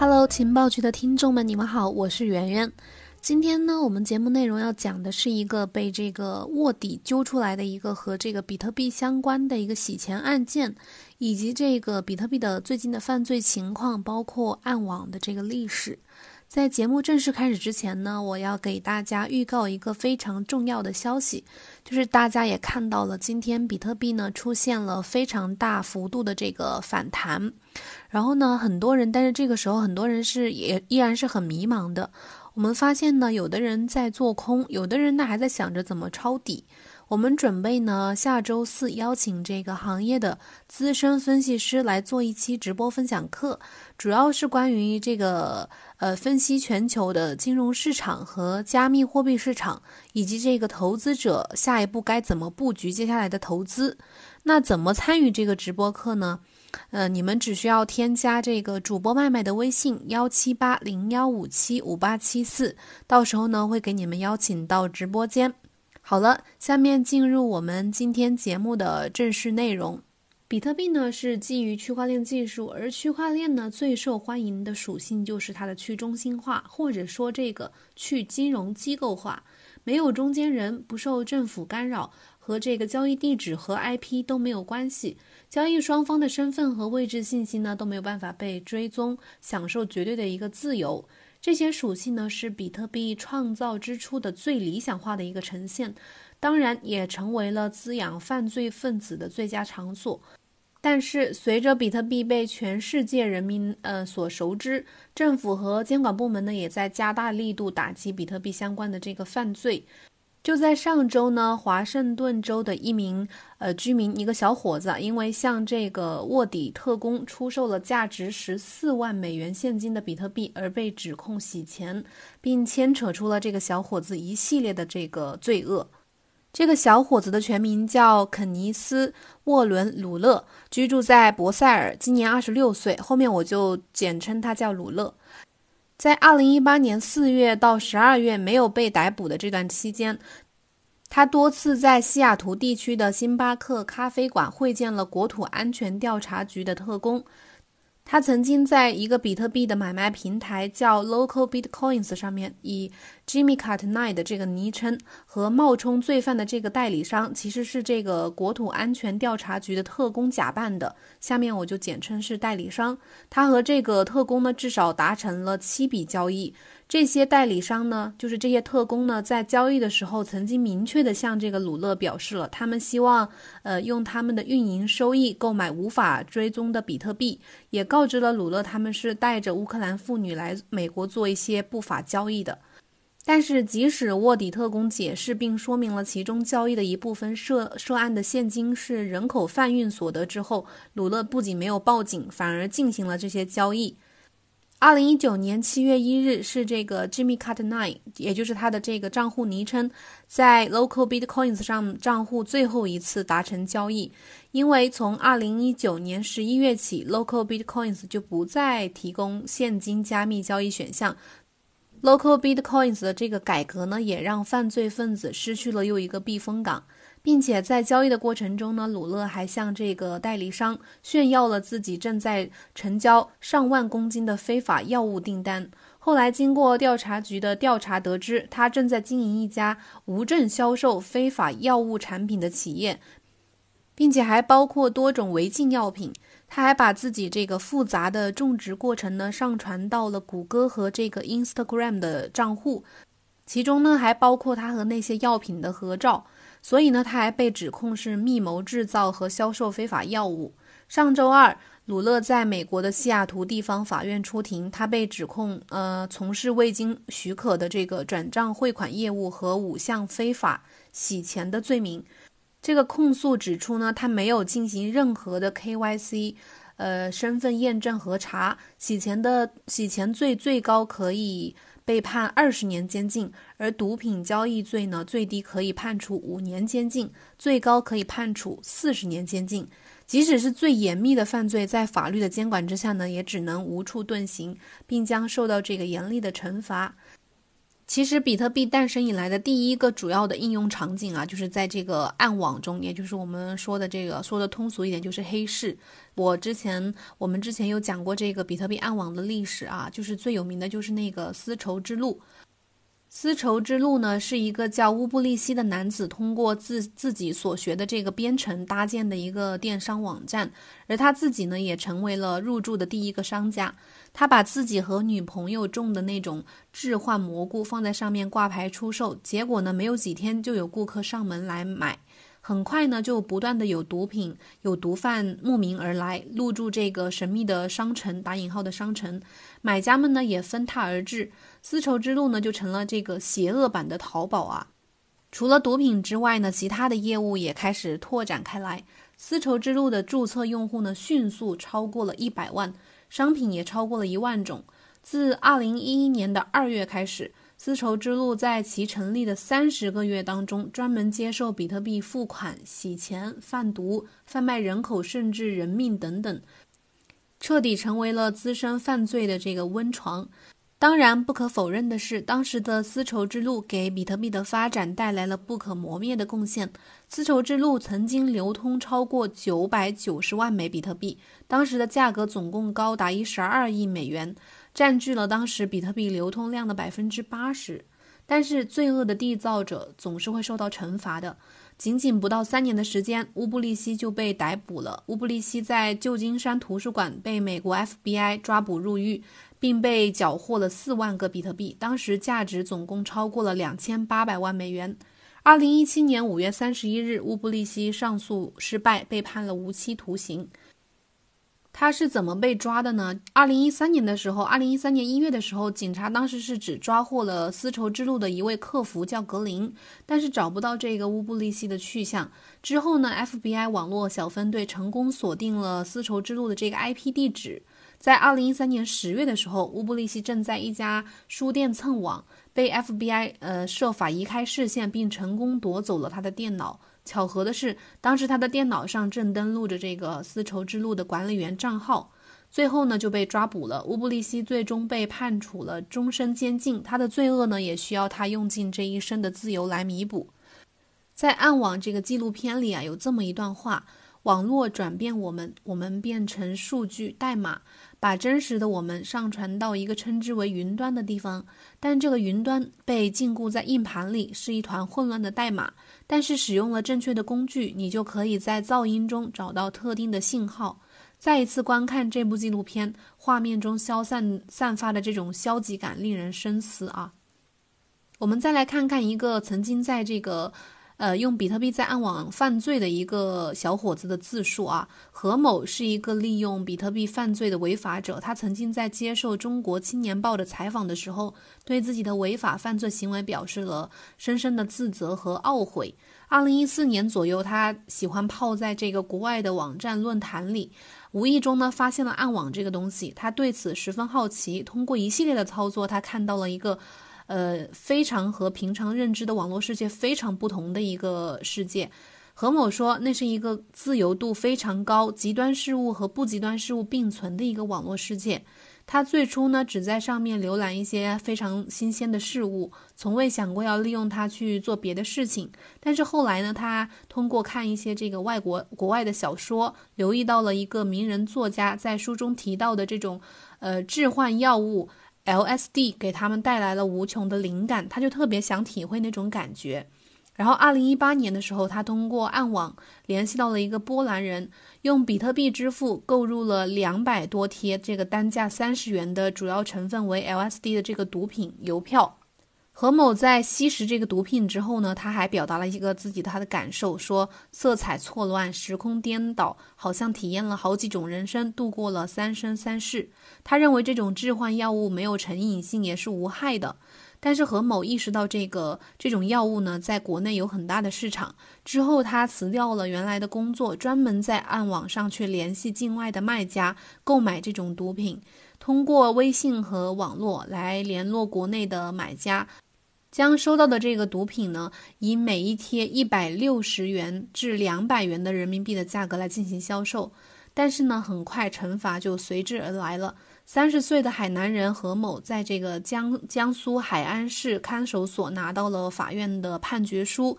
Hello，情报局的听众们，你们好，我是圆圆。今天呢，我们节目内容要讲的是一个被这个卧底揪出来的一个和这个比特币相关的一个洗钱案件，以及这个比特币的最近的犯罪情况，包括暗网的这个历史。在节目正式开始之前呢，我要给大家预告一个非常重要的消息，就是大家也看到了，今天比特币呢出现了非常大幅度的这个反弹，然后呢，很多人，但是这个时候很多人是也依然是很迷茫的。我们发现呢，有的人在做空，有的人呢还在想着怎么抄底。我们准备呢，下周四邀请这个行业的资深分析师来做一期直播分享课，主要是关于这个呃分析全球的金融市场和加密货币市场，以及这个投资者下一步该怎么布局接下来的投资。那怎么参与这个直播课呢？呃，你们只需要添加这个主播麦麦的微信幺七八零幺五七五八七四，到时候呢会给你们邀请到直播间。好了，下面进入我们今天节目的正式内容。比特币呢是基于区块链技术，而区块链呢最受欢迎的属性就是它的去中心化，或者说这个去金融机构化，没有中间人，不受政府干扰，和这个交易地址和 IP 都没有关系，交易双方的身份和位置信息呢都没有办法被追踪，享受绝对的一个自由。这些属性呢，是比特币创造之初的最理想化的一个呈现，当然也成为了滋养犯罪分子的最佳场所。但是，随着比特币被全世界人民呃所熟知，政府和监管部门呢也在加大力度打击比特币相关的这个犯罪。就在上周呢，华盛顿州的一名呃居民，一个小伙子，因为向这个卧底特工出售了价值十四万美元现金的比特币，而被指控洗钱，并牵扯出了这个小伙子一系列的这个罪恶。这个小伙子的全名叫肯尼斯·沃伦·鲁勒，居住在博塞尔，今年二十六岁，后面我就简称他叫鲁勒。在二零一八年四月到十二月没有被逮捕的这段期间，他多次在西雅图地区的星巴克咖啡馆会见了国土安全调查局的特工。他曾经在一个比特币的买卖平台叫 Local Bitcoins 上面，以 Jimmy Cut Nine 的这个昵称和冒充罪犯的这个代理商，其实是这个国土安全调查局的特工假扮的。下面我就简称是代理商。他和这个特工呢，至少达成了七笔交易。这些代理商呢，就是这些特工呢，在交易的时候曾经明确的向这个鲁勒表示了，他们希望，呃，用他们的运营收益购买无法追踪的比特币，也告知了鲁勒他们是带着乌克兰妇女来美国做一些不法交易的。但是，即使卧底特工解释并说明了其中交易的一部分涉涉案的现金是人口贩运所得之后，鲁勒不仅没有报警，反而进行了这些交易。二零一九年七月一日是这个 Jimmy Cut Nine，也就是他的这个账户昵称，在 Local Bitcoins 上账户最后一次达成交易。因为从二零一九年十一月起，Local Bitcoins 就不再提供现金加密交易选项。Local Bitcoins 的这个改革呢，也让犯罪分子失去了又一个避风港。并且在交易的过程中呢，鲁勒还向这个代理商炫耀了自己正在成交上万公斤的非法药物订单。后来经过调查局的调查得知，他正在经营一家无证销售非法药物产品的企业，并且还包括多种违禁药品。他还把自己这个复杂的种植过程呢上传到了谷歌和这个 Instagram 的账户，其中呢还包括他和那些药品的合照。所以呢，他还被指控是密谋制造和销售非法药物。上周二，鲁勒在美国的西雅图地方法院出庭，他被指控呃从事未经许可的这个转账汇款业务和五项非法洗钱的罪名。这个控诉指出呢，他没有进行任何的 KYC，呃身份验证核查，洗钱的洗钱罪最高可以。被判二十年监禁，而毒品交易罪呢，最低可以判处五年监禁，最高可以判处四十年监禁。即使是最严密的犯罪，在法律的监管之下呢，也只能无处遁形，并将受到这个严厉的惩罚。其实，比特币诞生以来的第一个主要的应用场景啊，就是在这个暗网中，也就是我们说的这个说的通俗一点，就是黑市。我之前我们之前有讲过这个比特币暗网的历史啊，就是最有名的就是那个丝绸之路。丝绸之路呢，是一个叫乌布利希的男子通过自自己所学的这个编程搭建的一个电商网站，而他自己呢，也成为了入驻的第一个商家。他把自己和女朋友种的那种置换蘑菇放在上面挂牌出售，结果呢，没有几天就有顾客上门来买。很快呢，就不断的有毒品、有毒贩慕名而来，入驻这个神秘的商城（打引号的商城），买家们呢也纷沓而至，丝绸之路呢就成了这个邪恶版的淘宝啊。除了毒品之外呢，其他的业务也开始拓展开来。丝绸之路的注册用户呢迅速超过了一百万，商品也超过了一万种。自二零一一年的二月开始。丝绸之路在其成立的三十个月当中，专门接受比特币付款、洗钱、贩毒、贩卖人口，甚至人命等等，彻底成为了滋生犯罪的这个温床。当然，不可否认的是，当时的丝绸之路给比特币的发展带来了不可磨灭的贡献。丝绸之路曾经流通超过九百九十万枚比特币，当时的价格总共高达一十二亿美元。占据了当时比特币流通量的百分之八十，但是罪恶的缔造者总是会受到惩罚的。仅仅不到三年的时间，乌布利希就被逮捕了。乌布利希在旧金山图书馆被美国 FBI 抓捕入狱，并被缴获了四万个比特币，当时价值总共超过了两千八百万美元。二零一七年五月三十一日，乌布利希上诉失败，被判了无期徒刑。他是怎么被抓的呢？二零一三年的时候，二零一三年一月的时候，警察当时是只抓获了丝绸之路的一位客服，叫格林，但是找不到这个乌布利希的去向。之后呢，FBI 网络小分队成功锁定了丝绸之路的这个 IP 地址。在二零一三年十月的时候，乌布利希正在一家书店蹭网，被 FBI 呃设法移开视线，并成功夺走了他的电脑。巧合的是，当时他的电脑上正登录着这个丝绸之路的管理员账号，最后呢就被抓捕了。乌布利希最终被判处了终身监禁，他的罪恶呢也需要他用尽这一生的自由来弥补。在《暗网》这个纪录片里啊，有这么一段话。网络转变我们，我们变成数据代码，把真实的我们上传到一个称之为云端的地方。但这个云端被禁锢在硬盘里，是一团混乱的代码。但是使用了正确的工具，你就可以在噪音中找到特定的信号。再一次观看这部纪录片，画面中消散散发的这种消极感令人深思啊！我们再来看看一个曾经在这个。呃，用比特币在暗网犯罪的一个小伙子的自述啊，何某是一个利用比特币犯罪的违法者。他曾经在接受《中国青年报》的采访的时候，对自己的违法犯罪行为表示了深深的自责和懊悔。二零一四年左右，他喜欢泡在这个国外的网站论坛里，无意中呢发现了暗网这个东西，他对此十分好奇。通过一系列的操作，他看到了一个。呃，非常和平常认知的网络世界非常不同的一个世界。何某说，那是一个自由度非常高、极端事物和不极端事物并存的一个网络世界。他最初呢，只在上面浏览一些非常新鲜的事物，从未想过要利用它去做别的事情。但是后来呢，他通过看一些这个外国国外的小说，留意到了一个名人作家在书中提到的这种，呃，致幻药物。LSD 给他们带来了无穷的灵感，他就特别想体会那种感觉。然后，二零一八年的时候，他通过暗网联系到了一个波兰人，用比特币支付购入了两百多贴这个单价三十元的主要成分为 LSD 的这个毒品邮票。何某在吸食这个毒品之后呢，他还表达了一个自己他的感受，说色彩错乱，时空颠倒，好像体验了好几种人生，度过了三生三世。他认为这种致幻药物没有成瘾性，也是无害的。但是何某意识到这个这种药物呢，在国内有很大的市场。之后他辞掉了原来的工作，专门在暗网上去联系境外的卖家，购买这种毒品，通过微信和网络来联络国内的买家。将收到的这个毒品呢，以每一贴一百六十元至两百元的人民币的价格来进行销售。但是呢，很快惩罚就随之而来了。三十岁的海南人何某在这个江江苏海安市看守所拿到了法院的判决书。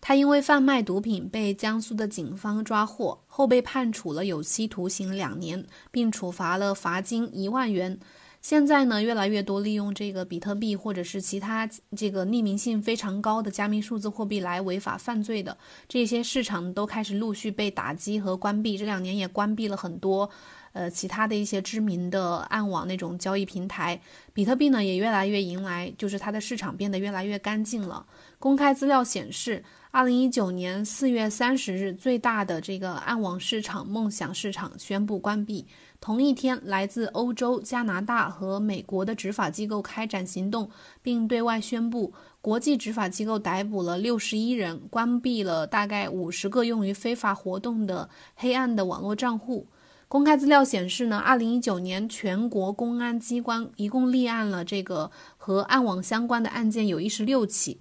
他因为贩卖毒品被江苏的警方抓获，后被判处了有期徒刑两年，并处罚了罚金一万元。现在呢，越来越多利用这个比特币或者是其他这个匿名性非常高的加密数字货币来违法犯罪的这些市场都开始陆续被打击和关闭。这两年也关闭了很多。呃，其他的一些知名的暗网那种交易平台，比特币呢也越来越迎来，就是它的市场变得越来越干净了。公开资料显示，二零一九年四月三十日，最大的这个暗网市场梦想市场宣布关闭。同一天，来自欧洲、加拿大和美国的执法机构开展行动，并对外宣布，国际执法机构逮捕了六十一人，关闭了大概五十个用于非法活动的黑暗的网络账户。公开资料显示呢，二零一九年全国公安机关一共立案了这个和暗网相关的案件有一十六起，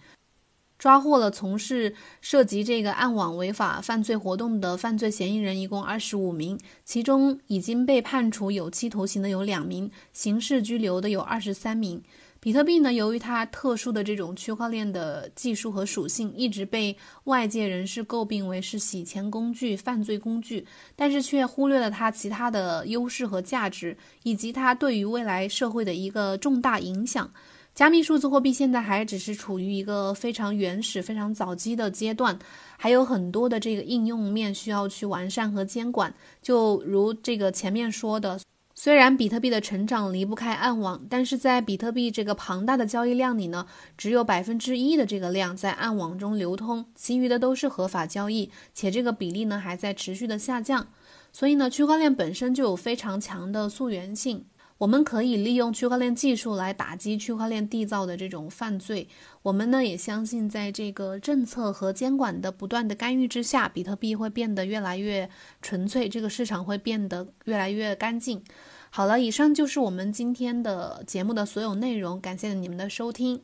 抓获了从事涉及这个暗网违法犯罪活动的犯罪嫌疑人一共二十五名，其中已经被判处有期徒刑的有两名，刑事拘留的有二十三名。比特币呢，由于它特殊的这种区块链的技术和属性，一直被外界人士诟病为是洗钱工具、犯罪工具，但是却忽略了它其他的优势和价值，以及它对于未来社会的一个重大影响。加密数字货币现在还只是处于一个非常原始、非常早期的阶段，还有很多的这个应用面需要去完善和监管。就如这个前面说的。虽然比特币的成长离不开暗网，但是在比特币这个庞大的交易量里呢，只有百分之一的这个量在暗网中流通，其余的都是合法交易，且这个比例呢还在持续的下降。所以呢，区块链本身就有非常强的溯源性。我们可以利用区块链技术来打击区块链缔造的这种犯罪。我们呢也相信，在这个政策和监管的不断的干预之下，比特币会变得越来越纯粹，这个市场会变得越来越干净。好了，以上就是我们今天的节目的所有内容，感谢你们的收听。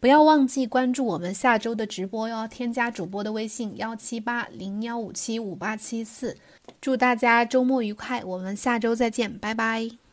不要忘记关注我们下周的直播哟，添加主播的微信幺七八零幺五七五八七四。祝大家周末愉快，我们下周再见，拜拜。